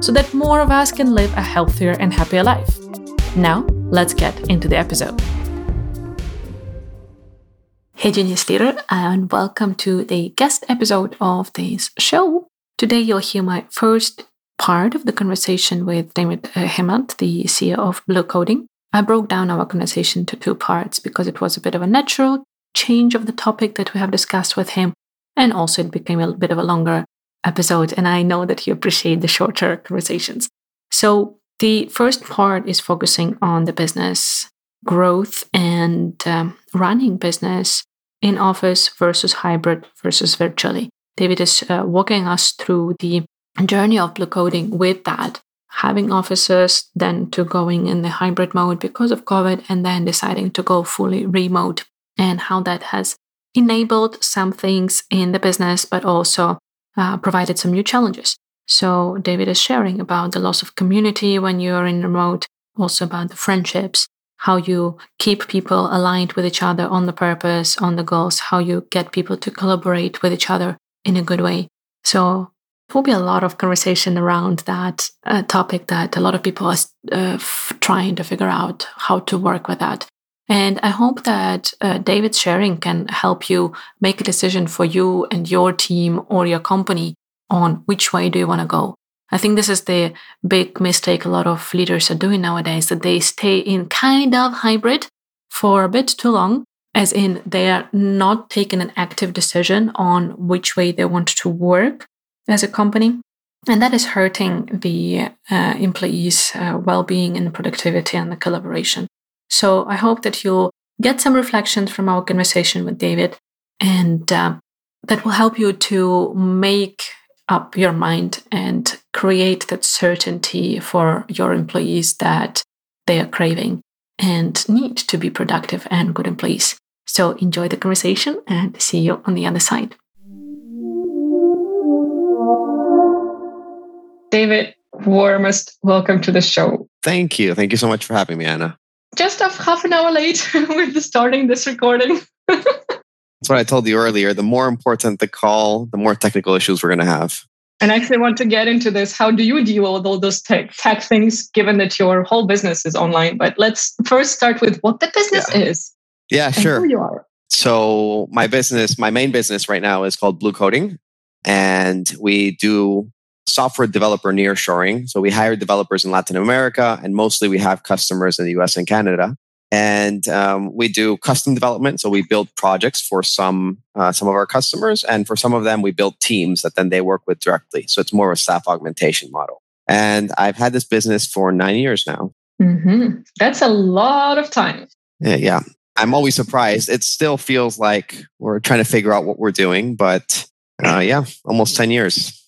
so that more of us can live a healthier and happier life. Now, let's get into the episode. Hey, Genius Leader, and welcome to the guest episode of this show. Today, you'll hear my first part of the conversation with David uh, Hemmat, the CEO of Blue Coding. I broke down our conversation to two parts because it was a bit of a natural change of the topic that we have discussed with him. And also, it became a bit of a longer episode. And I know that you appreciate the shorter conversations. So, the first part is focusing on the business growth and um, running business in office versus hybrid versus virtually. David is uh, walking us through the journey of blue coding with that having offices, then to going in the hybrid mode because of COVID, and then deciding to go fully remote, and how that has enabled some things in the business, but also uh, provided some new challenges. So, David is sharing about the loss of community when you are in remote, also about the friendships, how you keep people aligned with each other on the purpose, on the goals, how you get people to collaborate with each other in a good way. So, there will be a lot of conversation around that uh, topic that a lot of people are uh, f- trying to figure out how to work with that. And I hope that uh, David's sharing can help you make a decision for you and your team or your company on which way do you want to go. I think this is the big mistake a lot of leaders are doing nowadays that they stay in kind of hybrid for a bit too long, as in they are not taking an active decision on which way they want to work as a company. And that is hurting the uh, employees' uh, well being and productivity and the collaboration. So I hope that you'll get some reflections from our conversation with David and uh, that will help you to make up your mind and create that certainty for your employees that they are craving and need to be productive and good employees. So enjoy the conversation and see you on the other side. David, warmest welcome to the show. Thank you. Thank you so much for having me, Anna. Just half an hour late with starting this recording. That's what I told you earlier. The more important the call, the more technical issues we're going to have. And I actually want to get into this. How do you deal with all those tech, tech things, given that your whole business is online? But let's first start with what the business yeah. is. Yeah, sure. Who you are. So my business, my main business right now is called Blue Coding, and we do software developer nearshoring. So we hire developers in Latin America, and mostly we have customers in the US and Canada. And um, we do custom development. So we build projects for some uh, some of our customers, and for some of them, we build teams that then they work with directly. So it's more of a staff augmentation model. And I've had this business for nine years now. Mm-hmm. That's a lot of time. Yeah, yeah. I'm always surprised. It still feels like we're trying to figure out what we're doing, but uh, yeah, almost 10 years.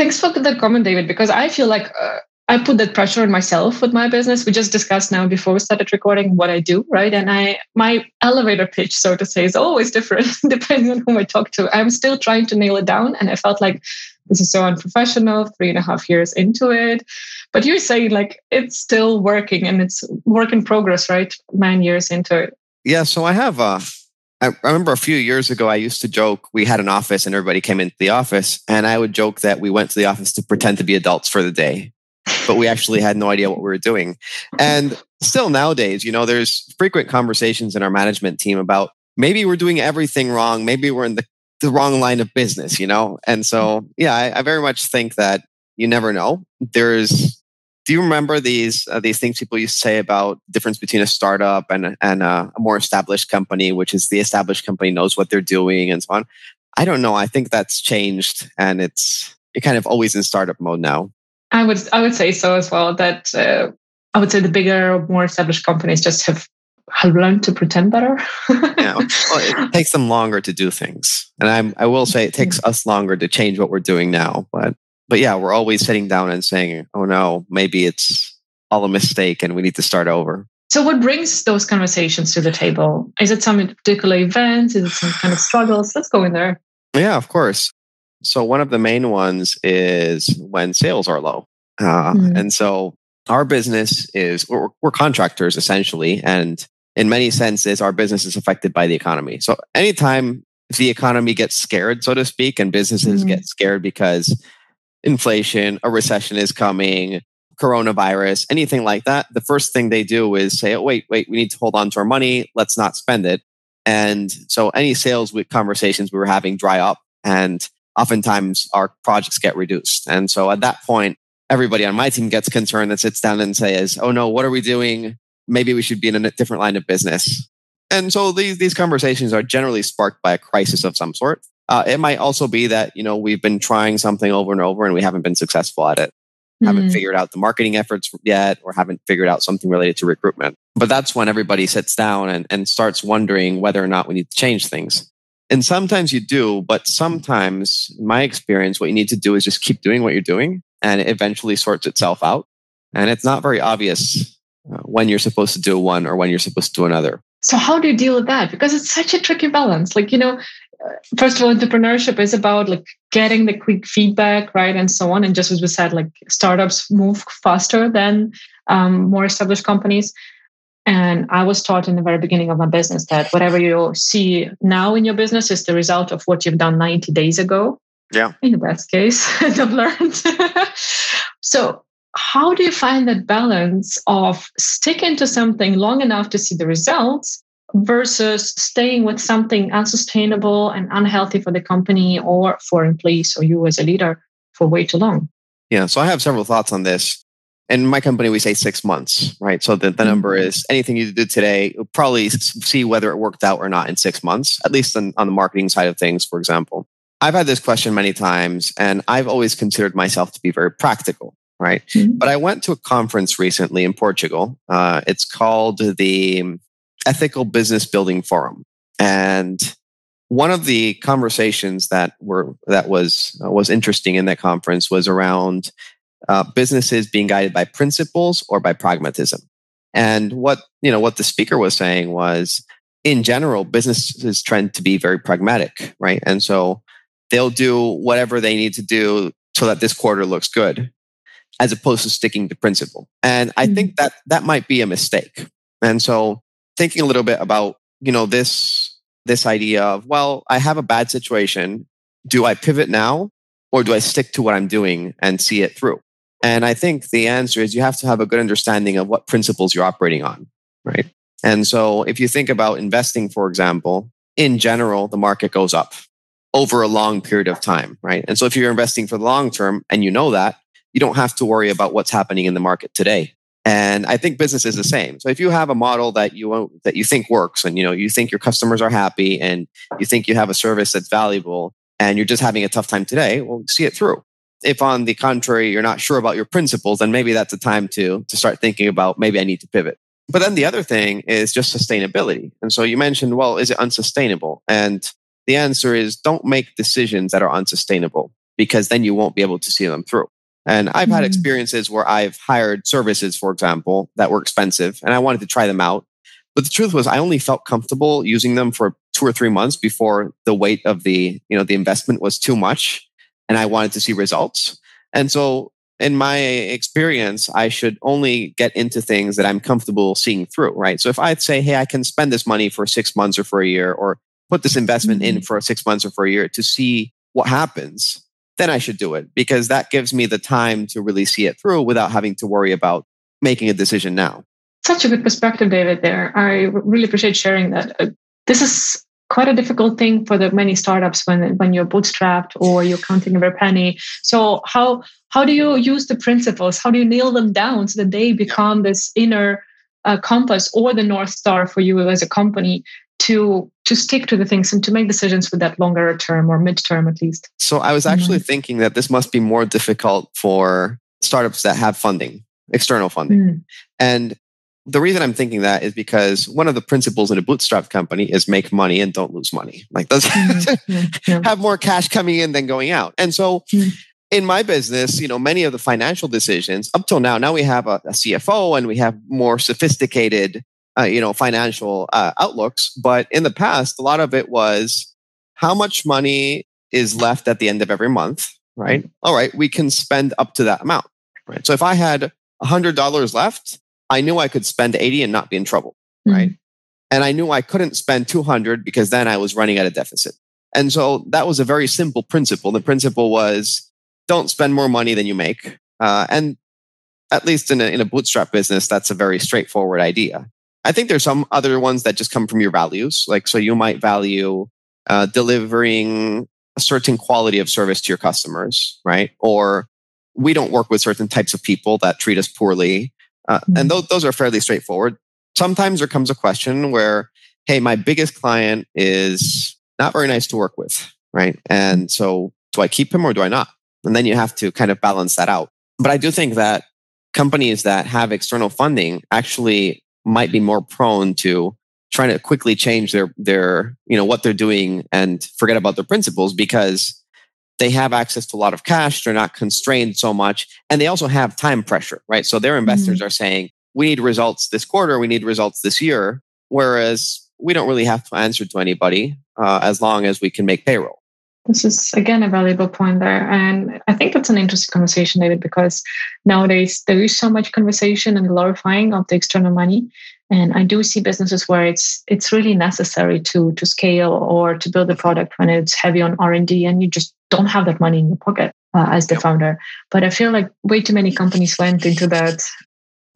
Thanks for that comment, David, because I feel like uh, I put that pressure on myself with my business. We just discussed now before we started recording what I do, right? And I my elevator pitch, so to say, is always different depending on whom I talk to. I'm still trying to nail it down, and I felt like this is so unprofessional. Three and a half years into it, but you're saying like it's still working and it's work in progress, right? Nine years into it. Yeah. So I have uh I remember a few years ago, I used to joke we had an office and everybody came into the office. And I would joke that we went to the office to pretend to be adults for the day, but we actually had no idea what we were doing. And still nowadays, you know, there's frequent conversations in our management team about maybe we're doing everything wrong. Maybe we're in the, the wrong line of business, you know? And so, yeah, I, I very much think that you never know. There's do you remember these uh, these things people used to say about difference between a startup and and a, a more established company, which is the established company knows what they're doing and so on? I don't know. I think that's changed, and it's you're kind of always in startup mode now. I would I would say so as well. That uh, I would say the bigger, more established companies just have have learned to pretend better. yeah, well, it takes them longer to do things, and I'm I will say it takes us longer to change what we're doing now, but but yeah, we're always sitting down and saying, oh no, maybe it's all a mistake and we need to start over. So, what brings those conversations to the table? Is it some particular events? Is it some kind of struggles? Let's go in there. Yeah, of course. So, one of the main ones is when sales are low. Uh, mm. And so, our business is we're, we're contractors essentially. And in many senses, our business is affected by the economy. So, anytime the economy gets scared, so to speak, and businesses mm. get scared because inflation, a recession is coming, coronavirus, anything like that, the first thing they do is say, oh, wait, wait, we need to hold on to our money. Let's not spend it. And so any sales conversations we were having dry up and oftentimes our projects get reduced. And so at that point, everybody on my team gets concerned and sits down and says, oh no, what are we doing? Maybe we should be in a different line of business. And so these, these conversations are generally sparked by a crisis of some sort. Uh, it might also be that, you know, we've been trying something over and over and we haven't been successful at it mm. haven't mm-hmm. figured out the marketing efforts yet, or haven't figured out something related to recruitment. But that's when everybody sits down and, and starts wondering whether or not we need to change things. And sometimes you do, but sometimes, in my experience, what you need to do is just keep doing what you're doing and it eventually sorts itself out. And it's not very obvious uh, when you're supposed to do one or when you're supposed to do another. So, how do you deal with that? Because it's such a tricky balance. Like, you know, first of all, entrepreneurship is about like getting the quick feedback, right, and so on. And just as we said, like startups move faster than um, more established companies. And I was taught in the very beginning of my business that whatever you see now in your business is the result of what you've done 90 days ago. Yeah. In the best case, I've learned. so, how do you find that balance of sticking to something long enough to see the results versus staying with something unsustainable and unhealthy for the company or for employees or you as a leader for way too long? Yeah, so I have several thoughts on this. In my company, we say six months, right? So the, the number mm-hmm. is anything you do today, you'll probably see whether it worked out or not in six months, at least on, on the marketing side of things, for example. I've had this question many times, and I've always considered myself to be very practical, right? Mm-hmm. But I went to a conference recently in Portugal. Uh, it's called the ethical business building forum. And one of the conversations that were that was uh, was interesting in that conference was around uh, businesses being guided by principles or by pragmatism. And what you know what the speaker was saying was in general businesses tend to be very pragmatic right? And so they'll do whatever they need to do so that this quarter looks good as opposed to sticking to principle. And i mm-hmm. think that that might be a mistake. And so thinking a little bit about you know this this idea of well i have a bad situation. Do i pivot now or do i stick to what i'm doing and see it through? And i think the answer is you have to have a good understanding of what principles you're operating on right? And so if you think about investing for example in general the market goes up over a long period of time right? And so if you're investing for the long term and you know that you don't have to worry about what's happening in the market today and I think business is the same. So if you have a model that you that you think works, and you know you think your customers are happy, and you think you have a service that's valuable, and you're just having a tough time today, well, see it through. If on the contrary you're not sure about your principles, then maybe that's a time to to start thinking about maybe I need to pivot. But then the other thing is just sustainability. And so you mentioned, well, is it unsustainable? And the answer is don't make decisions that are unsustainable because then you won't be able to see them through. And I've had mm-hmm. experiences where I've hired services, for example, that were expensive and I wanted to try them out. But the truth was I only felt comfortable using them for two or three months before the weight of the, you know, the investment was too much and I wanted to see results. And so in my experience, I should only get into things that I'm comfortable seeing through, right? So if I'd say, hey, I can spend this money for six months or for a year, or put this investment in for six months or for a year to see what happens, then I should do it because that gives me the time to really see it through without having to worry about making a decision now. Such a good perspective, David, there. I really appreciate sharing that. Uh, this is quite a difficult thing for the many startups when when you're bootstrapped or you're counting every penny. So how how do you use the principles? How do you nail them down so that they become this inner uh, compass or the north star for you as a company to to stick to the things and to make decisions with that longer term or midterm at least so i was actually mm-hmm. thinking that this must be more difficult for startups that have funding external funding mm. and the reason i'm thinking that is because one of the principles in a bootstrap company is make money and don't lose money like those mm-hmm. yeah. have more cash coming in than going out and so mm. in my business, you know, many of the financial decisions up till now, now we have a, a CFO and we have more sophisticated, uh, you know, financial uh, outlooks. But in the past, a lot of it was how much money is left at the end of every month, right? Mm-hmm. All right, we can spend up to that amount, right? So if I had $100 left, I knew I could spend 80 and not be in trouble, mm-hmm. right? And I knew I couldn't spend 200 because then I was running at a deficit. And so that was a very simple principle. The principle was don't spend more money than you make. Uh, and at least in a, in a bootstrap business, that's a very straightforward idea. I think there's some other ones that just come from your values. Like, so you might value uh, delivering a certain quality of service to your customers, right? Or we don't work with certain types of people that treat us poorly. Uh, mm-hmm. And those, those are fairly straightforward. Sometimes there comes a question where, hey, my biggest client is not very nice to work with, right? And so do I keep him or do I not? And then you have to kind of balance that out. But I do think that companies that have external funding actually might be more prone to trying to quickly change their their you know what they're doing and forget about their principles because they have access to a lot of cash they're not constrained so much and they also have time pressure right so their investors mm-hmm. are saying we need results this quarter we need results this year whereas we don't really have to answer to anybody uh, as long as we can make payroll this is again a valuable point there. And I think that's an interesting conversation, David, because nowadays there is so much conversation and glorifying of the external money. And I do see businesses where it's it's really necessary to to scale or to build a product when it's heavy on R and D, and you just don't have that money in your pocket uh, as the founder. But I feel like way too many companies went into that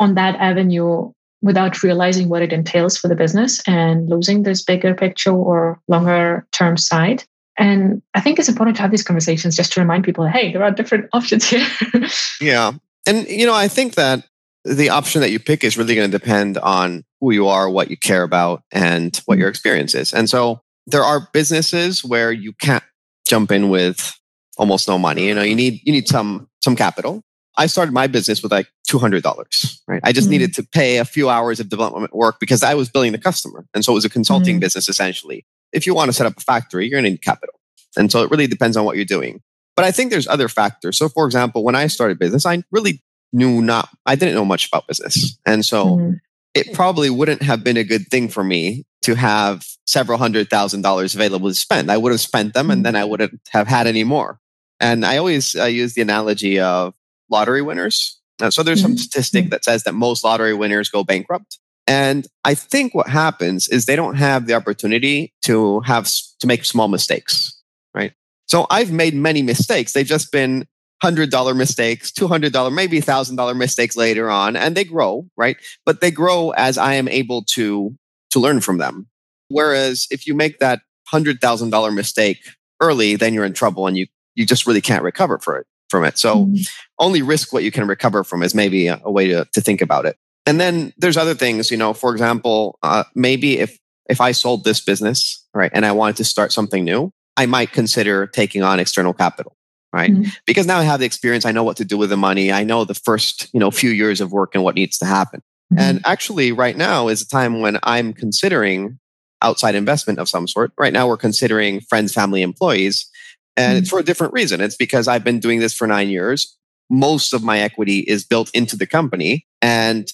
on that avenue without realizing what it entails for the business and losing this bigger picture or longer term side and I think it's important to have these conversations just to remind people, hey, there are different options here. yeah. And, you know, I think that the option that you pick is really going to depend on who you are, what you care about, and what your mm-hmm. experience is. And so there are businesses where you can't jump in with almost no money. You know, you need you need some some capital. I started my business with like two hundred dollars. Right, I just mm-hmm. needed to pay a few hours of development work because I was billing the customer, and so it was a consulting mm-hmm. business essentially if you want to set up a factory, you're going to need capital. And so it really depends on what you're doing. But I think there's other factors. So, for example, when I started business, I really knew not, I didn't know much about business. And so mm-hmm. it probably wouldn't have been a good thing for me to have several hundred thousand dollars available to spend. I would have spent them and mm-hmm. then I wouldn't have had any more. And I always uh, use the analogy of lottery winners. Uh, so there's some mm-hmm. statistic that says that most lottery winners go bankrupt. And I think what happens is they don't have the opportunity to have to make small mistakes, right? So I've made many mistakes. They've just been $100 mistakes, $200, maybe $1,000 mistakes later on, and they grow, right? But they grow as I am able to, to learn from them. Whereas if you make that $100,000 mistake early, then you're in trouble and you, you just really can't recover for it, from it. So mm-hmm. only risk what you can recover from is maybe a, a way to, to think about it. And then there's other things, you know, for example, uh, maybe if, if I sold this business, right, and I wanted to start something new, I might consider taking on external capital, right? Mm-hmm. Because now I have the experience. I know what to do with the money. I know the first, you know, few years of work and what needs to happen. Mm-hmm. And actually right now is a time when I'm considering outside investment of some sort. Right now we're considering friends, family, employees. And mm-hmm. it's for a different reason. It's because I've been doing this for nine years. Most of my equity is built into the company. And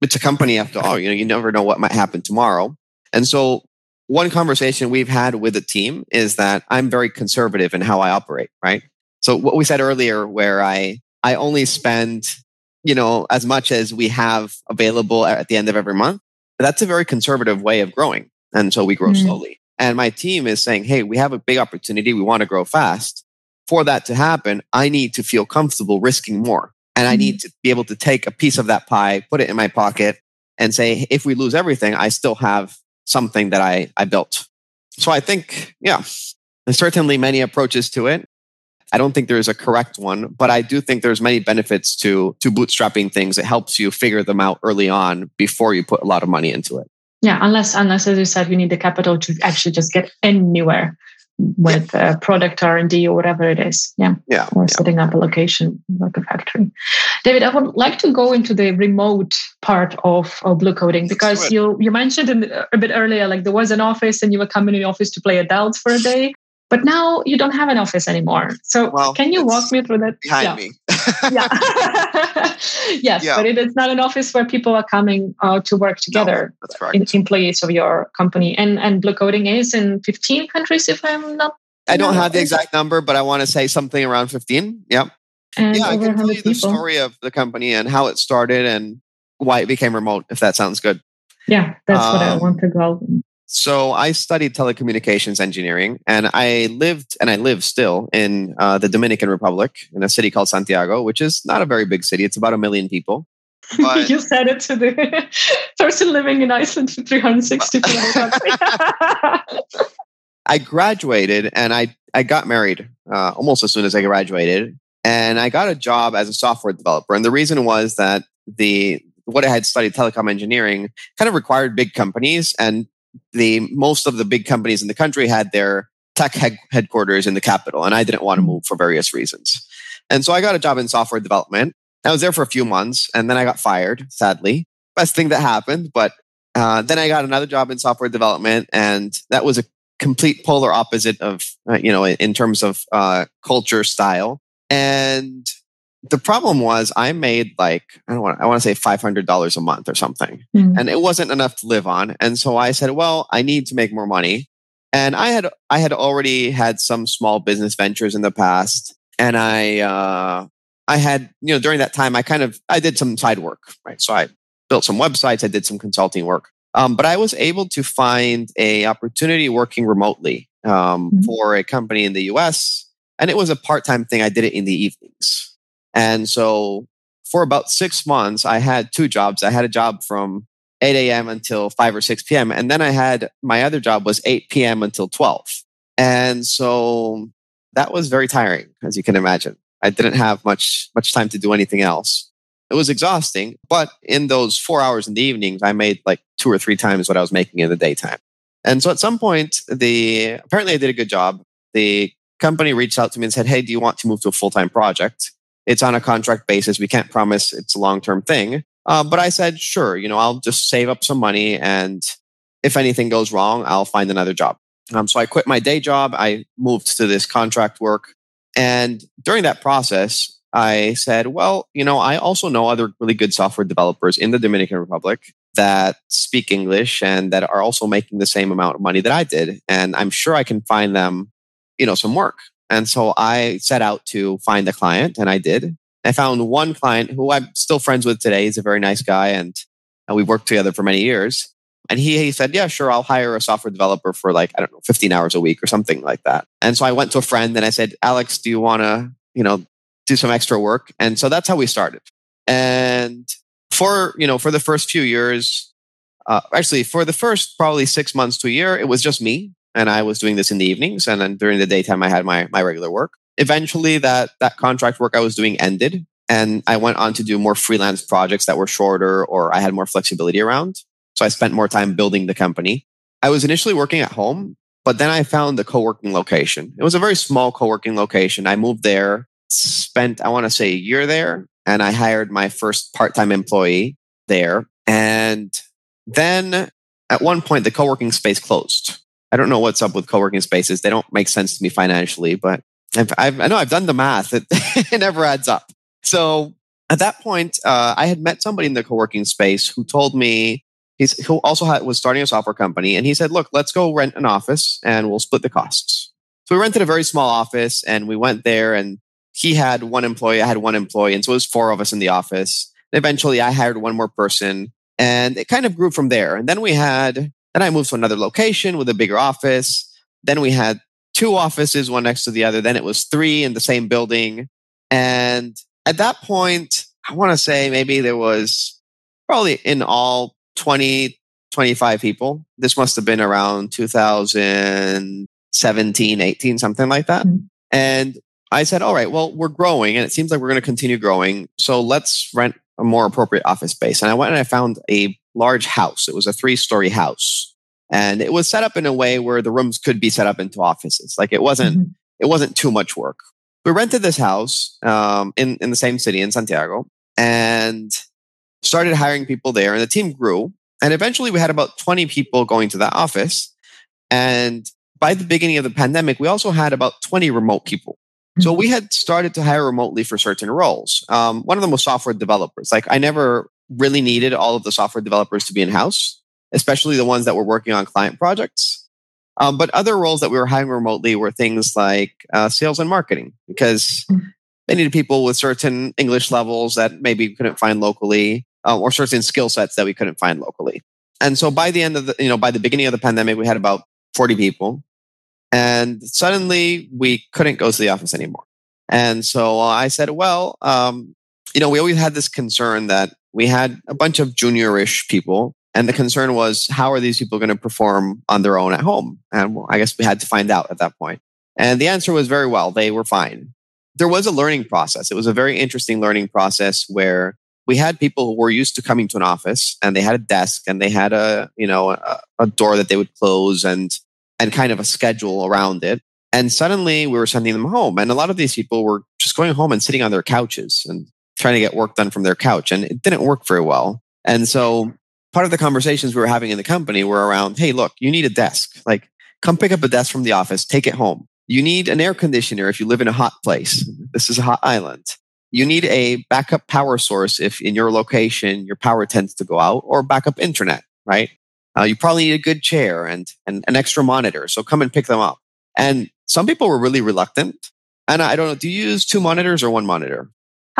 it's a company after all. You know, you never know what might happen tomorrow. And so one conversation we've had with the team is that I'm very conservative in how I operate, right? So what we said earlier, where I I only spend, you know, as much as we have available at the end of every month. That's a very conservative way of growing. And so we grow mm-hmm. slowly. And my team is saying, hey, we have a big opportunity. We want to grow fast. For that to happen, I need to feel comfortable risking more. And I need mm-hmm. to be able to take a piece of that pie, put it in my pocket, and say, if we lose everything, I still have something that I, I built. So I think, yeah, there's certainly many approaches to it. I don't think there's a correct one, but I do think there's many benefits to to bootstrapping things. It helps you figure them out early on before you put a lot of money into it. Yeah, unless unless as you said, you need the capital to actually just get anywhere with yeah. uh, product R&D or whatever it is. Yeah. Yeah. Or yeah. setting up a location like a factory. David, I would like to go into the remote part of, of blue coding because you you mentioned in, a bit earlier like there was an office and you were coming in the office to play adults for a day. But now you don't have an office anymore. So well, can you walk me through that? Behind yeah. me. yeah. yes, yeah. but it is not an office where people are coming uh, to work together. No, that's right. In, employees of your company, and and Blue Coding is in 15 countries, if I'm not. I don't have the exact number, but I want to say something around 15. Yep. And yeah, I can tell you people. the story of the company and how it started and why it became remote, if that sounds good. Yeah, that's um, what I um, want to go. So I studied telecommunications engineering, and I lived and I live still in uh, the Dominican Republic in a city called Santiago, which is not a very big city. It's about a million people. But, you said it to the person living in Iceland for 360 I graduated and I, I got married uh, almost as soon as I graduated. And I got a job as a software developer. And the reason was that the what I had studied telecom engineering kind of required big companies and the most of the big companies in the country had their tech head, headquarters in the capital and I didn't want to move for various reasons. And so I got a job in software development. I was there for a few months and then I got fired, sadly. Best thing that happened. But uh, then I got another job in software development and that was a complete polar opposite of, uh, you know, in terms of uh, culture style. And the problem was I made like I don't want I want to say five hundred dollars a month or something, mm. and it wasn't enough to live on. And so I said, well, I need to make more money. And I had I had already had some small business ventures in the past, and I uh, I had you know during that time I kind of I did some side work, right? So I built some websites, I did some consulting work, um, but I was able to find a opportunity working remotely um, mm. for a company in the U.S. And it was a part time thing. I did it in the evenings. And so for about six months, I had two jobs. I had a job from 8 a.m. until 5 or 6 p.m. And then I had my other job was 8 p.m. until 12. And so that was very tiring, as you can imagine. I didn't have much, much time to do anything else. It was exhausting, but in those four hours in the evenings, I made like two or three times what I was making in the daytime. And so at some point, the apparently I did a good job. The company reached out to me and said, Hey, do you want to move to a full time project? It's on a contract basis. We can't promise it's a long term thing. Uh, but I said, sure, you know, I'll just save up some money. And if anything goes wrong, I'll find another job. Um, so I quit my day job. I moved to this contract work. And during that process, I said, well, you know, I also know other really good software developers in the Dominican Republic that speak English and that are also making the same amount of money that I did. And I'm sure I can find them, you know, some work. And so I set out to find a client and I did. I found one client who I'm still friends with today. He's a very nice guy and, and we worked together for many years. And he, he said, yeah, sure. I'll hire a software developer for like, I don't know, 15 hours a week or something like that. And so I went to a friend and I said, Alex, do you want to, you know, do some extra work? And so that's how we started. And for, you know, for the first few years, uh, actually for the first probably six months to a year, it was just me and I was doing this in the evenings, and then during the daytime I had my my regular work. Eventually, that that contract work I was doing ended, and I went on to do more freelance projects that were shorter or I had more flexibility around. So I spent more time building the company. I was initially working at home, but then I found the co-working location. It was a very small co-working location. I moved there, spent I want to say a year there, and I hired my first part-time employee there. And then at one point the co-working space closed I don't know what's up with co-working spaces. They don't make sense to me financially, but I've, I've, i know I've done the math. It, it never adds up. So at that point, uh, I had met somebody in the co-working space who told me he's who also had, was starting a software company, and he said, "Look, let's go rent an office, and we'll split the costs." So we rented a very small office, and we went there, and he had one employee, I had one employee, and so it was four of us in the office. And eventually, I hired one more person, and it kind of grew from there. And then we had then I moved to another location with a bigger office. Then we had two offices, one next to the other. Then it was three in the same building. And at that point, I want to say maybe there was probably in all 20, 25 people. This must have been around 2017, 18, something like that. Mm-hmm. And I said, all right, well, we're growing and it seems like we're going to continue growing. So let's rent a more appropriate office space. And I went and I found a large house. It was a three story house and it was set up in a way where the rooms could be set up into offices. Like it wasn't, mm-hmm. it wasn't too much work. We rented this house um, in, in the same city in Santiago and started hiring people there and the team grew. And eventually we had about 20 people going to that office. And by the beginning of the pandemic, we also had about 20 remote people. So we had started to hire remotely for certain roles. Um, one of them was software developers. Like I never really needed all of the software developers to be in house, especially the ones that were working on client projects. Um, but other roles that we were hiring remotely were things like uh, sales and marketing because they needed people with certain English levels that maybe we couldn't find locally, uh, or certain skill sets that we couldn't find locally. And so by the end of the, you know, by the beginning of the pandemic, we had about 40 people. And suddenly we couldn't go to the office anymore. And so I said, well, um, you know, we always had this concern that we had a bunch of juniorish people. And the concern was, how are these people going to perform on their own at home? And I guess we had to find out at that point. And the answer was very well. They were fine. There was a learning process. It was a very interesting learning process where we had people who were used to coming to an office and they had a desk and they had a, you know, a, a door that they would close and and kind of a schedule around it. And suddenly we were sending them home. And a lot of these people were just going home and sitting on their couches and trying to get work done from their couch. And it didn't work very well. And so part of the conversations we were having in the company were around hey, look, you need a desk. Like, come pick up a desk from the office, take it home. You need an air conditioner if you live in a hot place. This is a hot island. You need a backup power source if in your location your power tends to go out, or backup internet, right? Uh, you probably need a good chair and, and an extra monitor. So come and pick them up. And some people were really reluctant. And I don't know, do you use two monitors or one monitor?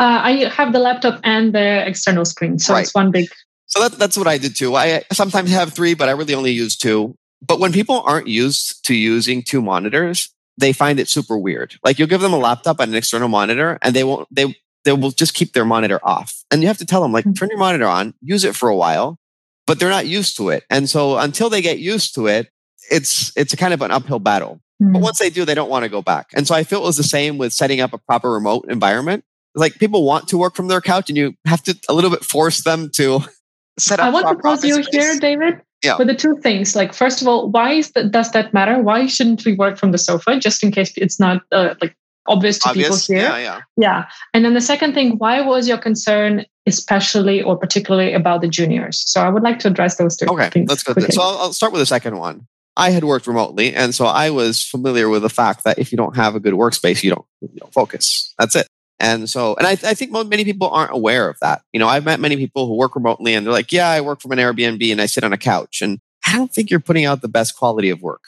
Uh, I have the laptop and the external screen. So right. it's one big. So that, that's what I did too. I sometimes have three, but I really only use two. But when people aren't used to using two monitors, they find it super weird. Like you'll give them a laptop and an external monitor, and they won't. They they will just keep their monitor off, and you have to tell them like, mm-hmm. turn your monitor on, use it for a while, but they're not used to it. And so until they get used to it, it's it's a kind of an uphill battle. But once they do, they don't want to go back. And so I feel it was the same with setting up a proper remote environment. Like people want to work from their couch, and you have to a little bit force them to set up. I want to pause you space. here, David. Yeah. For the two things, like first of all, why that, does that matter? Why shouldn't we work from the sofa? Just in case it's not uh, like obvious to obvious? people here. Yeah, yeah. Yeah. And then the second thing, why was your concern especially or particularly about the juniors? So I would like to address those two. Okay, things let's go. So I'll, I'll start with the second one. I had worked remotely, and so I was familiar with the fact that if you don't have a good workspace, you don't, you don't focus. That's it. And so, and I, I, think many people aren't aware of that. You know, I've met many people who work remotely and they're like, yeah, I work from an Airbnb and I sit on a couch. And I don't think you're putting out the best quality of work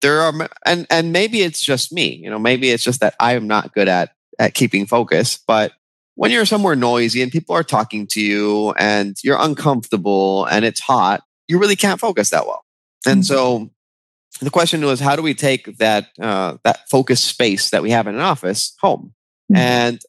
there are and and maybe it's just me you know maybe it's just that i am not good at at keeping focus but when you're somewhere noisy and people are talking to you and you're uncomfortable and it's hot you really can't focus that well and mm-hmm. so the question was how do we take that uh, that focus space that we have in an office home mm-hmm. and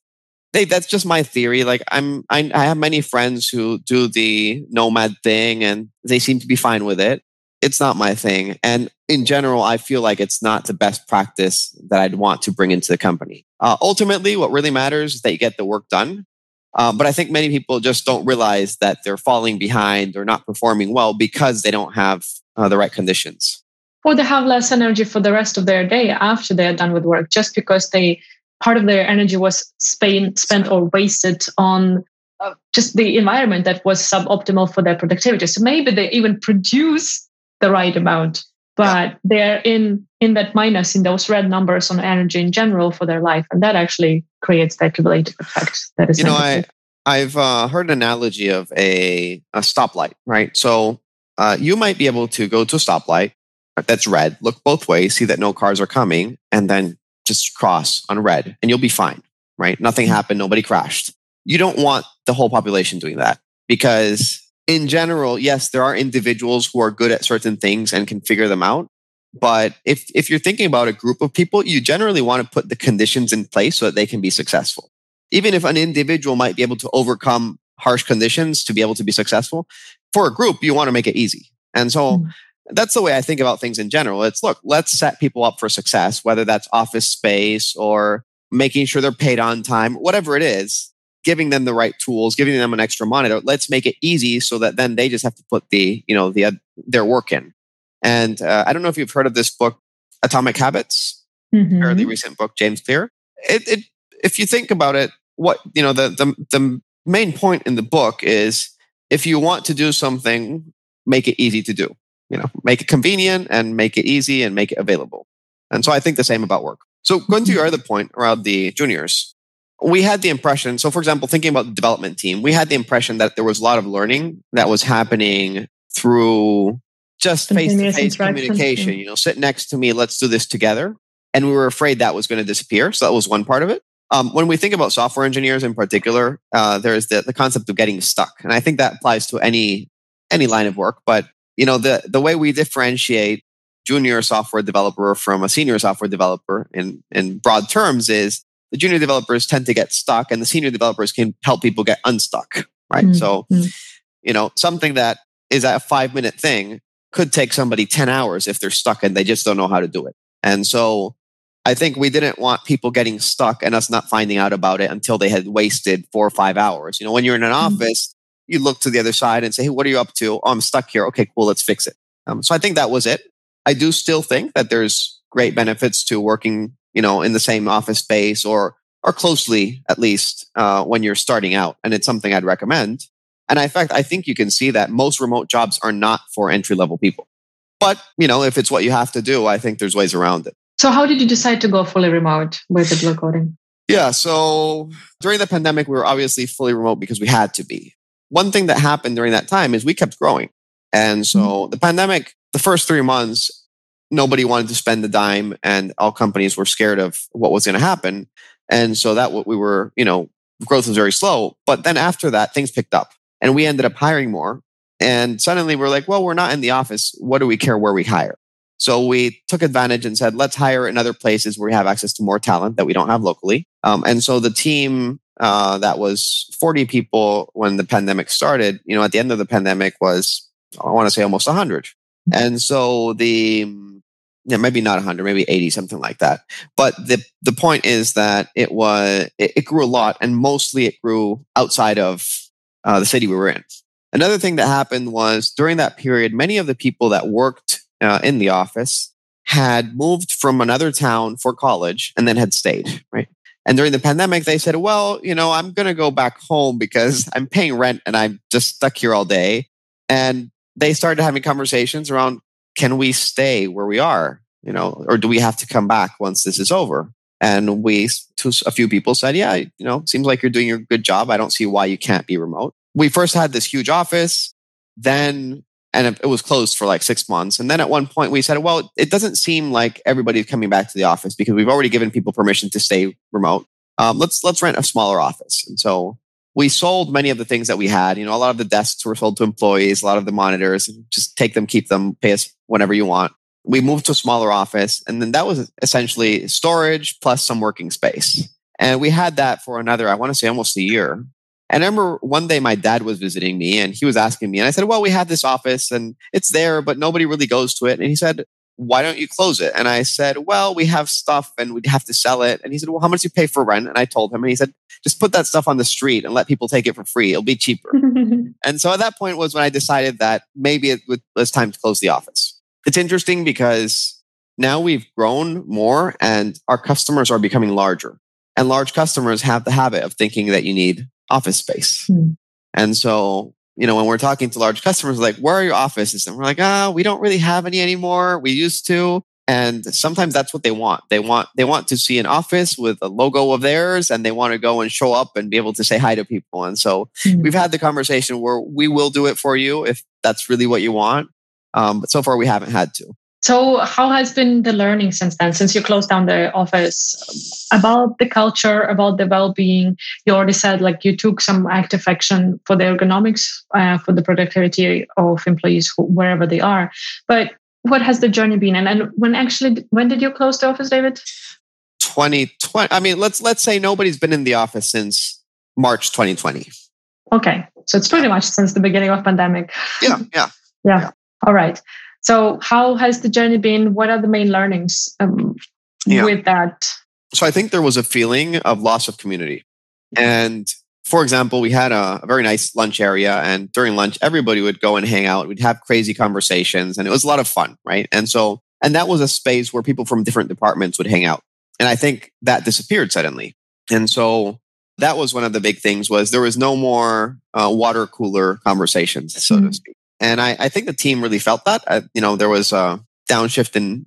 that's just my theory like i'm I, I have many friends who do the nomad thing and they seem to be fine with it it's not my thing. And in general, I feel like it's not the best practice that I'd want to bring into the company. Uh, ultimately, what really matters is that you get the work done. Um, but I think many people just don't realize that they're falling behind or not performing well because they don't have uh, the right conditions. Or they have less energy for the rest of their day after they're done with work, just because they part of their energy was spent, spent or wasted on uh, just the environment that was suboptimal for their productivity. So maybe they even produce the right amount but they're in in that minus in those red numbers on energy in general for their life and that actually creates that cumulative effect that is you know negative. i i've uh, heard an analogy of a a stoplight right so uh, you might be able to go to a stoplight that's red look both ways see that no cars are coming and then just cross on red and you'll be fine right nothing mm-hmm. happened nobody crashed you don't want the whole population doing that because in general, yes, there are individuals who are good at certain things and can figure them out. But if, if you're thinking about a group of people, you generally want to put the conditions in place so that they can be successful. Even if an individual might be able to overcome harsh conditions to be able to be successful, for a group, you want to make it easy. And so mm. That's the way I think about things in general. It's look, let's set people up for success, whether that's office space or making sure they're paid on time, whatever it is giving them the right tools, giving them an extra monitor. Let's make it easy so that then they just have to put the, you know, the uh, their work in. And uh, I don't know if you've heard of this book, Atomic Habits, mm-hmm. fairly recent book, James Clear. It, it, if you think about it, what you know, the the the main point in the book is if you want to do something, make it easy to do. You know, make it convenient and make it easy and make it available. And so I think the same about work. So going to your other point around the juniors, we had the impression. So, for example, thinking about the development team, we had the impression that there was a lot of learning that was happening through just face to face communication. You know, sit next to me, let's do this together. And we were afraid that was going to disappear. So that was one part of it. Um, when we think about software engineers in particular, uh, there's the, the concept of getting stuck, and I think that applies to any any line of work. But you know, the the way we differentiate junior software developer from a senior software developer in in broad terms is the junior developers tend to get stuck, and the senior developers can help people get unstuck. Right. Mm-hmm. So, you know, something that is a five minute thing could take somebody 10 hours if they're stuck and they just don't know how to do it. And so I think we didn't want people getting stuck and us not finding out about it until they had wasted four or five hours. You know, when you're in an mm-hmm. office, you look to the other side and say, Hey, what are you up to? Oh, I'm stuck here. Okay, cool. Let's fix it. Um, so I think that was it. I do still think that there's great benefits to working, you know, in the same office space or, or closely at least, uh, when you're starting out. And it's something I'd recommend. And in fact, I think you can see that most remote jobs are not for entry level people. But, you know, if it's what you have to do, I think there's ways around it. So, how did you decide to go fully remote with the Blue Coding? Yeah. So, during the pandemic, we were obviously fully remote because we had to be. One thing that happened during that time is we kept growing. And so, mm-hmm. the pandemic, the first three months, nobody wanted to spend the dime and all companies were scared of what was going to happen. And so, that what we were, you know, growth was very slow. But then after that, things picked up and we ended up hiring more. And suddenly we're like, well, we're not in the office. What do we care where we hire? So we took advantage and said, let's hire in other places where we have access to more talent that we don't have locally. Um, and so the team uh, that was 40 people when the pandemic started, you know, at the end of the pandemic was, I want to say almost 100. And so the, yeah, maybe not 100, maybe 80, something like that. But the, the point is that it was, it, it grew a lot and mostly it grew outside of uh, the city we were in. Another thing that happened was during that period, many of the people that worked uh, in the office had moved from another town for college and then had stayed, right? And during the pandemic, they said, well, you know, I'm going to go back home because I'm paying rent and I'm just stuck here all day. And they started having conversations around can we stay where we are, you know, or do we have to come back once this is over? And we, to a few people said, yeah, you know, seems like you're doing a good job. I don't see why you can't be remote. We first had this huge office. Then and it was closed for like six months. And then at one point we said, well, it doesn't seem like everybody's coming back to the office because we've already given people permission to stay remote. Um, let's let's rent a smaller office. And so we sold many of the things that we had. You know, a lot of the desks were sold to employees, a lot of the monitors, just take them, keep them, pay us whenever you want. We moved to a smaller office, and then that was essentially storage plus some working space. And we had that for another, I want to say almost a year. And I remember one day my dad was visiting me and he was asking me, and I said, Well, we have this office and it's there, but nobody really goes to it. And he said, Why don't you close it? And I said, Well, we have stuff and we'd have to sell it. And he said, Well, how much do you pay for rent? And I told him, and he said, Just put that stuff on the street and let people take it for free. It'll be cheaper. and so at that point was when I decided that maybe it was time to close the office. It's interesting because now we've grown more and our customers are becoming larger. And large customers have the habit of thinking that you need office space. Mm. And so, you know, when we're talking to large customers, like, where are your offices? And we're like, ah, oh, we don't really have any anymore. We used to. And sometimes that's what they want. They want they want to see an office with a logo of theirs and they want to go and show up and be able to say hi to people. And so mm. we've had the conversation where we will do it for you if that's really what you want. Um, but so far we haven't had to. So, how has been the learning since then, since you closed down the office about the culture, about the well being? You already said like you took some active action for the ergonomics, uh, for the productivity of employees wherever they are. But what has the journey been? And, and when actually, when did you close the office, David? 2020. I mean, let's let's say nobody's been in the office since March 2020. Okay, so it's pretty much since the beginning of pandemic. Yeah, yeah, yeah. yeah. All right. So, how has the journey been? What are the main learnings um, yeah. with that? So, I think there was a feeling of loss of community. And for example, we had a, a, very nice lunch area, and during lunch, everybody would go and hang out. We'd have crazy conversations, and it was a lot of fun, right? And so, and that was a space where people from different departments would hang out. And I think that disappeared suddenly. And so, that was one of the big things was there was no more uh, water cooler conversations, so mm-hmm. to speak. And I, I think the team really felt that. Uh, you know, there was a downshift in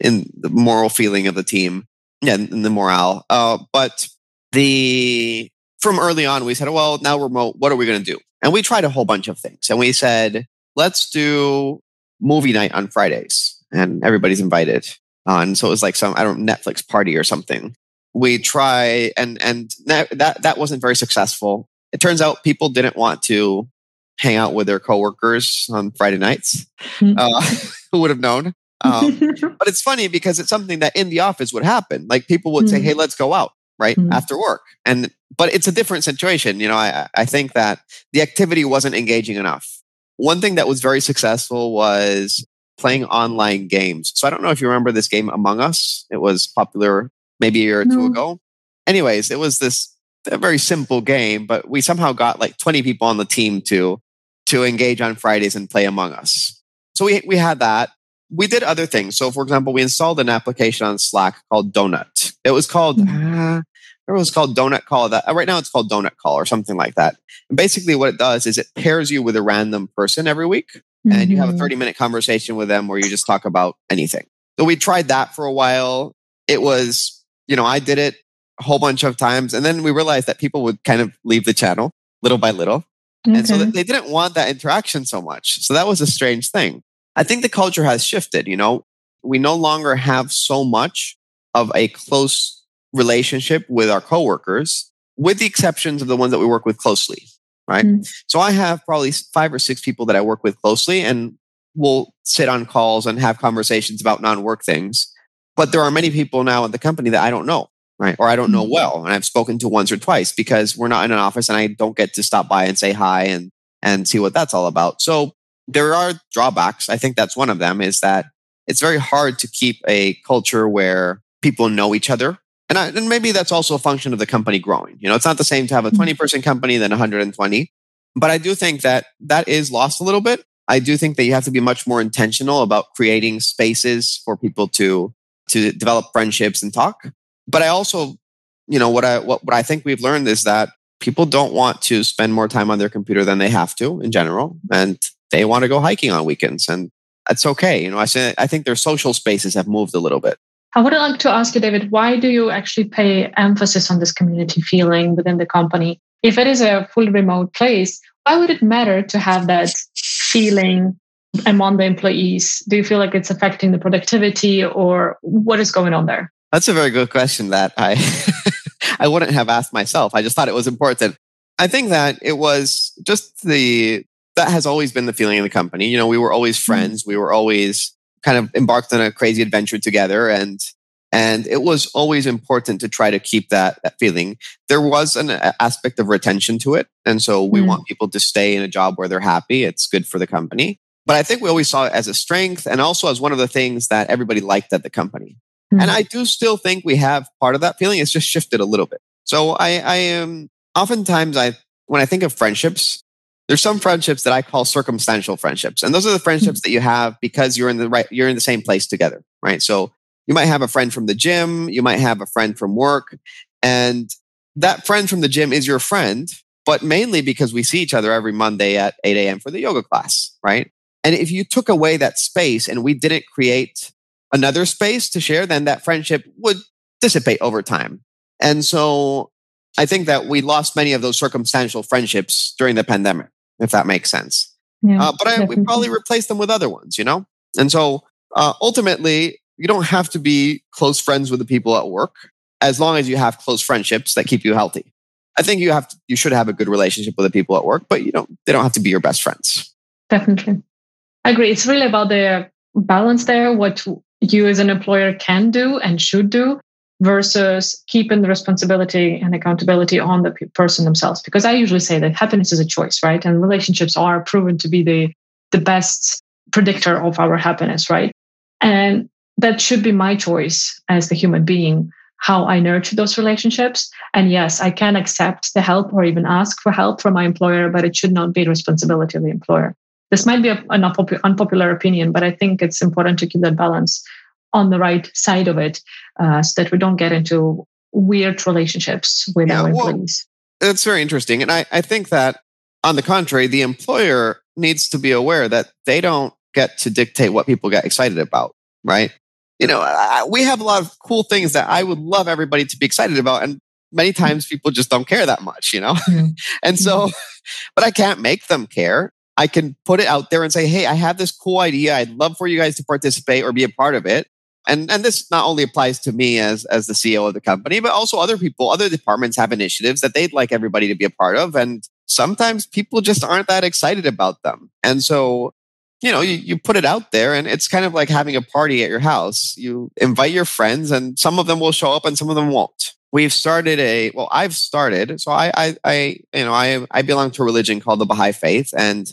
in the moral feeling of the team, yeah, in the morale. Uh, but the from early on, we said, well, now remote, what are we going to do? And we tried a whole bunch of things. And we said, let's do movie night on Fridays, and everybody's invited. On so it was like some I don't Netflix party or something. We try and and that that wasn't very successful. It turns out people didn't want to hang out with their coworkers on Friday nights. Mm-hmm. Uh, who would have known? Um, but it's funny because it's something that in the office would happen. Like people would mm-hmm. say, "Hey, let's go out." right mm-hmm. after work and but it's a different situation you know i i think that the activity wasn't engaging enough one thing that was very successful was playing online games so i don't know if you remember this game among us it was popular maybe a year or no. two ago anyways it was this a very simple game but we somehow got like 20 people on the team to to engage on fridays and play among us so we we had that we did other things. So, for example, we installed an application on Slack called Donut. It was called, uh, it was called Donut Call. That right now it's called Donut Call or something like that. And basically, what it does is it pairs you with a random person every week, mm-hmm. and you have a mm-hmm. thirty minute conversation with them where you just talk about anything. So we tried that for a while. It was, you know, I did it a whole bunch of times, and then we realized that people would kind of leave the channel little by little. Okay. And so they didn't want that interaction so much. So that was a strange thing. I think the culture has shifted. You know, we no longer have so much of a close relationship with our coworkers, with the exceptions of the ones that we work with closely. Right. Mm. So I have probably five or six people that I work with closely and we'll sit on calls and have conversations about non work things. But there are many people now in the company that I don't know. Right. Or I don't know mm. well. And I've spoken to once or twice because we're not in an office and I don't get to stop by and say hi and, and see what that's all about. So there are drawbacks. I think that's one of them is that it's very hard to keep a culture where people know each other. And, I, and maybe that's also a function of the company growing. You know, it's not the same to have a mm-hmm. 20 person company than 120. But I do think that that is lost a little bit. I do think that you have to be much more intentional about creating spaces for people to to develop friendships and talk. But I also, you know, what I what, what I think we've learned is that people don't want to spend more time on their computer than they have to in general. And they want to go hiking on weekends and that's okay. You know, I say I think their social spaces have moved a little bit. I would like to ask you, David, why do you actually pay emphasis on this community feeling within the company? If it is a fully remote place, why would it matter to have that feeling among the employees? Do you feel like it's affecting the productivity or what is going on there? That's a very good question that I I wouldn't have asked myself. I just thought it was important. I think that it was just the that has always been the feeling of the company. You know, we were always mm-hmm. friends. We were always kind of embarked on a crazy adventure together and and it was always important to try to keep that, that feeling. There was an aspect of retention to it. And so we mm. want people to stay in a job where they're happy. It's good for the company. But I think we always saw it as a strength and also as one of the things that everybody liked at the company. Mm. And I do still think we have part of that feeling. It's just shifted a little bit. So I, I am oftentimes I, when I think of friendships, there's some friendships that I call circumstantial friendships. And those are the friendships hmm. that you have because you're in the right, you're in the same place together, right? So you might have a friend from the gym, you might have a friend from work, and that friend from the gym is your friend, but mainly because we see each other every Monday at 8 a.m. for the yoga class, right? And if you took away that space and we didn't create another space to share, then that friendship would dissipate over time. And so I think that we lost many of those circumstantial friendships during the pandemic if that makes sense. Yeah, uh, but I, we probably replaced them with other ones, you know? And so uh, ultimately, you don't have to be close friends with the people at work as long as you have close friendships that keep you healthy. I think you have to, you should have a good relationship with the people at work, but you don't they don't have to be your best friends. Definitely. I agree. It's really about the balance there, what you as an employer can do and should do versus keeping the responsibility and accountability on the person themselves. Because i usually say that happiness is a choice right? And relationships are proven to be the the best predictor of our happiness right? And that should be my choice as the human being how i nurture those relationships. And yes i can accept the help or even ask for help from my employer but it should not be the responsibility of the employer this might be an unpopular opinion but i think it's important to keep that balance on the right side of it uh, so that we don't get into weird relationships with yeah, our employees. Well, that's very interesting. And I, I think that on the contrary, the employer needs to be aware that they don't get to dictate what people get excited about, right? You know, I, we have a lot of cool things that I would love everybody to be excited about. And many times people just don't care that much, you know? Mm-hmm. and so, but I can't make them care. I can put it out there and say, hey, I have this cool idea. I'd love for you guys to participate or be a part of it. And, and this not only applies to me as, as the CEO of the company, but also other people, other departments have initiatives that they'd like everybody to be a part of. And sometimes people just aren't that excited about them. And so, you know, you, you put it out there and it's kind of like having a party at your house. You invite your friends and some of them will show up and some of them won't. We've started a, well, I've started. So I, I, I you know, I, I belong to a religion called the Baha'i Faith. And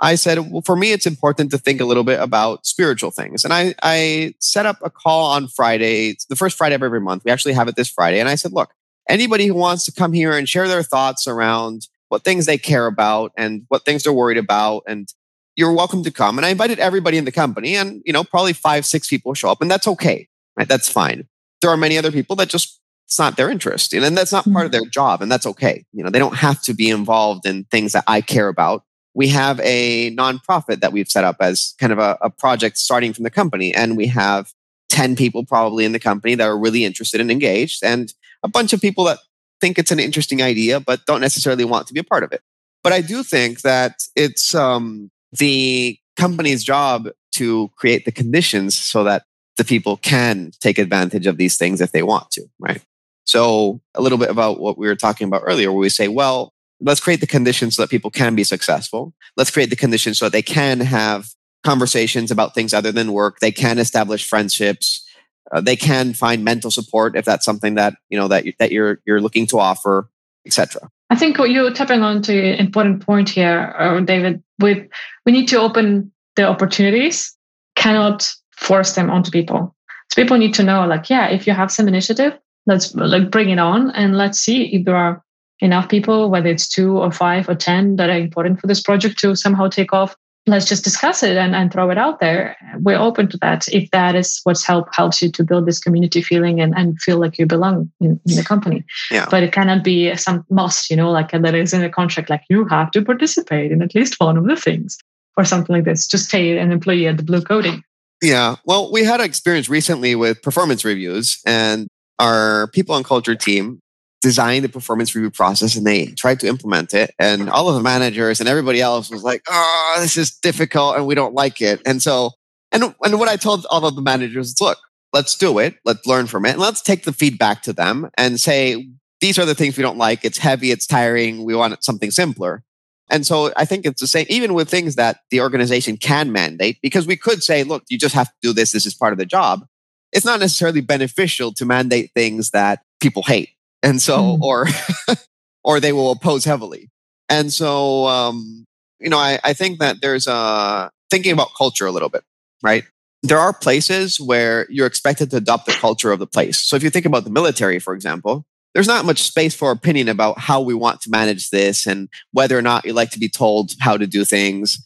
I said, well, for me, it's important to think a little bit about spiritual things. And I, I set up a call on Friday, the first Friday of every month. We actually have it this Friday. And I said, look, anybody who wants to come here and share their thoughts around what things they care about and what things they're worried about. And you're welcome to come. And I invited everybody in the company and, you know, probably five, six people show up and that's okay. Right. That's fine. There are many other people that just, it's not their interest and that's not part of mm-hmm. their job and that's okay. You know, they don't have to be involved in things that I care about we have a nonprofit that we've set up as kind of a, a, project starting from the company. And we have 10 people probably in the company that are really interested and engaged, and a bunch of people that think it's an interesting idea, but don't necessarily want to be a part of it. But I do think that it's um, the company's job to create the conditions so that the people can take advantage of these things if they want to, right? So, a little bit about what we were talking about earlier, where we say, well, let's create the conditions so that people can be successful. Let's create the conditions so that they can have conversations about things other than work. They can establish friendships. Uh, they can find mental support if that's something that you know that that you're you're looking to offer, etc. I think what you're tapping on to an important point here, uh, David. With we need to open the opportunities, cannot force them onto people. So people need to know, like, yeah, if you have some initiative, let's like bring it on and let's see if there are enough people, whether it's two or five or 10 that are important for this project to somehow take off. Let's just discuss it and, and throw it out there. We're open to that if that is what's help helps you to build this community feeling and, and feel like you belong in, in the company. Yeah. But it cannot be some must, you know, like that is in a contract, like you have to participate in at least one of the things or something like this. Just stay an employee at the Blue Coding. Yeah. Well, we had an experience recently with performance reviews and our people and culture team designed the performance review process and they tried to implement it. And all of the managers and everybody else was like, oh, this is difficult and we don't like it. And so, and, and what I told all of the managers is look, let's do it. Let's learn from it. And let's take the feedback to them and say, these are the things we don't like. It's heavy. It's tiring. We want something simpler. And so I think it's the same, even with things that the organization can mandate, because we could say, look, you just have to do this. This is part of the job. It's not necessarily beneficial to mandate things that people hate and so mm. or or they will oppose heavily. And so um you know i i think that there's a thinking about culture a little bit right? There are places where you're expected to adopt the culture of the place. So if you think about the military for example there's not much space for opinion about how we want to manage this and whether or not you like to be told how to do things.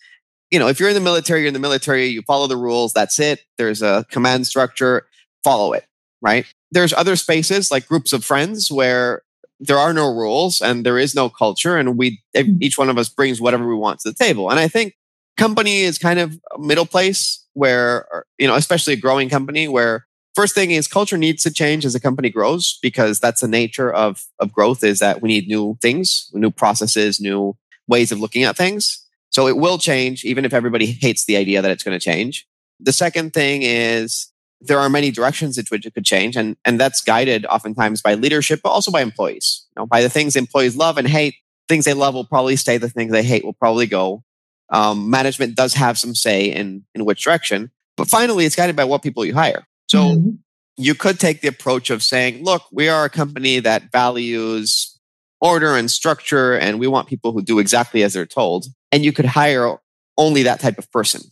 You know if you're in the military you're in the military you follow the rules that's it. There's a command structure follow it right there's other spaces like groups of friends where there are no rules and there is no culture and we mm. each one of us brings whatever we want to the table. And i think company is kind of a middle place where you know especially a growing company where first thing is culture needs to change as a company grows because that's the nature of of growth is that we need new things new processes new ways of looking at things. So it will change even if everybody hates the idea that it's going to change. The second thing is there are many directions in which it could change, and and that's guided oftentimes by leadership, but also by employees. You know, by the things employees love and hate. Things they love will probably stay. The things they hate will probably go. Um, management does have some say in in which direction, but finally, it's guided by what people you hire. So mm-hmm. you could take the approach of saying, "Look, we are a company that values order and structure, and we want people who do exactly as they're told." And you could hire only that type of person,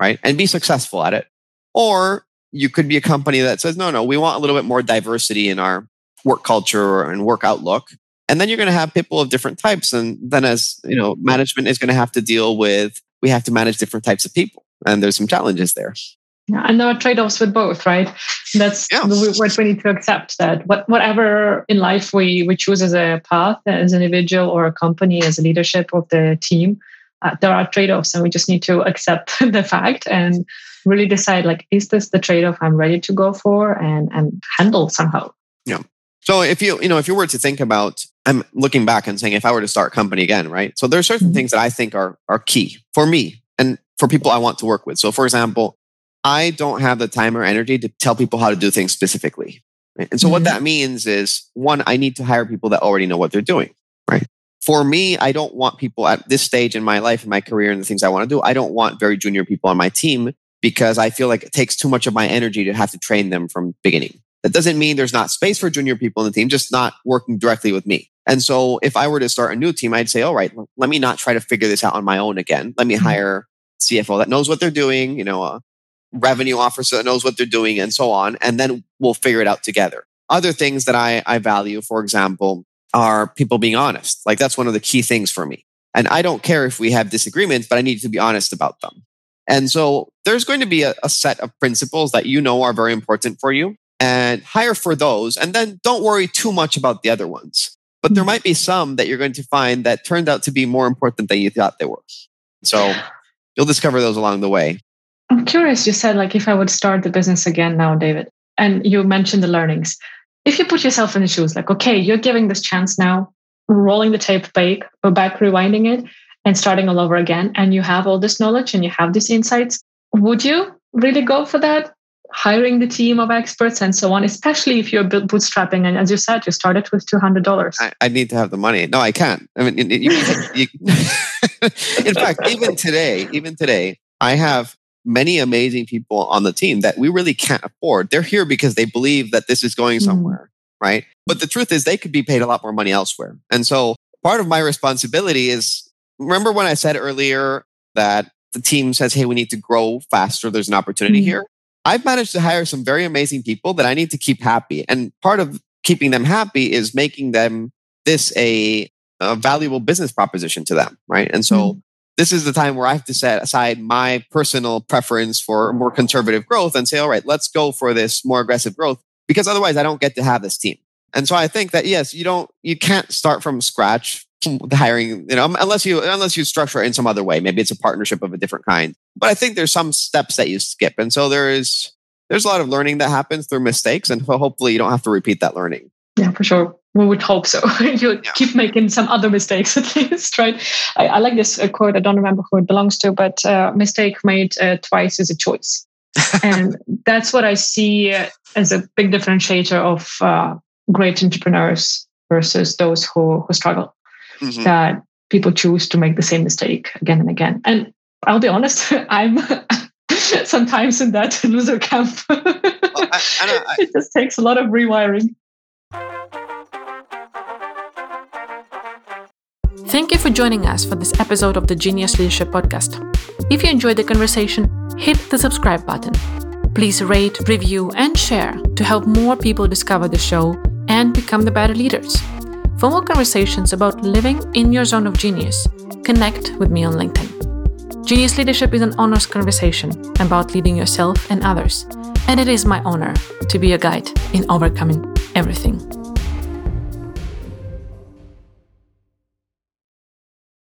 right, and be successful at it. Or you could be a company that says, no, no, we want a little bit more diversity in our work culture and work outlook. And then you're going to have people of different types. And then as, you know, management is going to have to deal with, we have to manage different types of people. And there's some challenges there. Yeah, and there are trade-offs with both, right? That's yeah. what we need to accept that what, whatever in life we, we choose as a path, as an individual or a company, as a leadership of the team, uh, there are trade-offs and we just need to accept the fact and really decide like is this the trade-off i'm ready to go for and and handle somehow yeah so if you you know if you were to think about i'm looking back and saying if i were to start a company again right so there are certain mm-hmm. things that i think are are key for me and for people i want to work with so for example i don't have the time or energy to tell people how to do things specifically right? and so mm-hmm. what that means is one i need to hire people that already know what they're doing right for me, I don't want people at this stage in my life, in my career, and the things I want to do. I don't want very junior people on my team because I feel like it takes too much of my energy to have to train them from beginning. That doesn't mean there's not space for junior people in the team, just not working directly with me. And so if I were to start a new team, I'd say, all right, let me not try to figure this out on my own again. Let me mm-hmm. hire CFO that knows what they're doing, you know, a revenue officer that knows what they're doing and so on. And then we'll figure it out together. Other things that I, I value, for example, are people being honest. Like that's one of the key things for me. And I don't care if we have disagreements, but I need to be honest about them. And so there's going to be a, a, set of principles that you know are very important for you and hire for those. And then don't worry too much about the other ones. But there hmm. might be some that you're going to find that turned out to be more important than you thought they were. So you'll discover those along the way. I'm curious. You said, like, if I would start the business again now, David, and you mentioned the learnings if you put yourself in the shoes, like, okay, you're giving this chance now, rolling the tape back or back, rewinding it, and starting all over again, and you have all this knowledge and you have these insights, would you really go for that? Hiring the team of experts and so on, especially if you're bootstrapping. And as you said, you started with $200. I, I need to have the money. No, I can't. I mean, you, you, in fact, even today, even today, I have many amazing people on the team that we really can't afford. They're here because they believe that this is going mm-hmm. somewhere, mm. right? But the truth is, they could be paid a lot more money elsewhere. And so part of my responsibility is remember when I said earlier that the team says, hey, we need to grow faster. There's an opportunity mm. here. I've managed to hire some very amazing people that I need to keep happy. And part of keeping them happy is making them this a, a valuable business proposition to them, right? And so mm this is the time where I have to set aside my personal preference for more conservative growth and say, all right, let's go for this more aggressive growth because otherwise I don't get to have this team. And so I think that yes, you don't, you can't start from scratch hiring, you know, unless you, unless you structure it in some other way. Maybe it's a partnership of a different kind. But I think there's some steps that you skip. And so there is, there's a lot of learning that happens through mistakes. And hopefully you don't have to repeat that learning. Yeah, for sure we would hope so. you yeah. keep making some other mistakes at least, right? I, I like this uh, quote. I don't remember who it belongs to, but uh, mistake made uh, twice is a choice. and that's what I see as a big differentiator of uh, great entrepreneurs versus those who, who struggle. Mm-hmm. That people choose to make the same mistake again and again. And I'll be honest, I'm sometimes in that loser camp. well, I, I, it just takes a lot of rewiring. Thank you for joining us for this episode of the Genius Leadership Podcast. If you enjoyed the conversation, hit the subscribe button. Please rate, review, and share to help more people discover the show and become the better leaders. For more conversations about living in your zone of genius, connect with me on LinkedIn. Genius Leadership is an honest conversation about leading yourself and others, and it is my honor to be a guide in overcoming everything.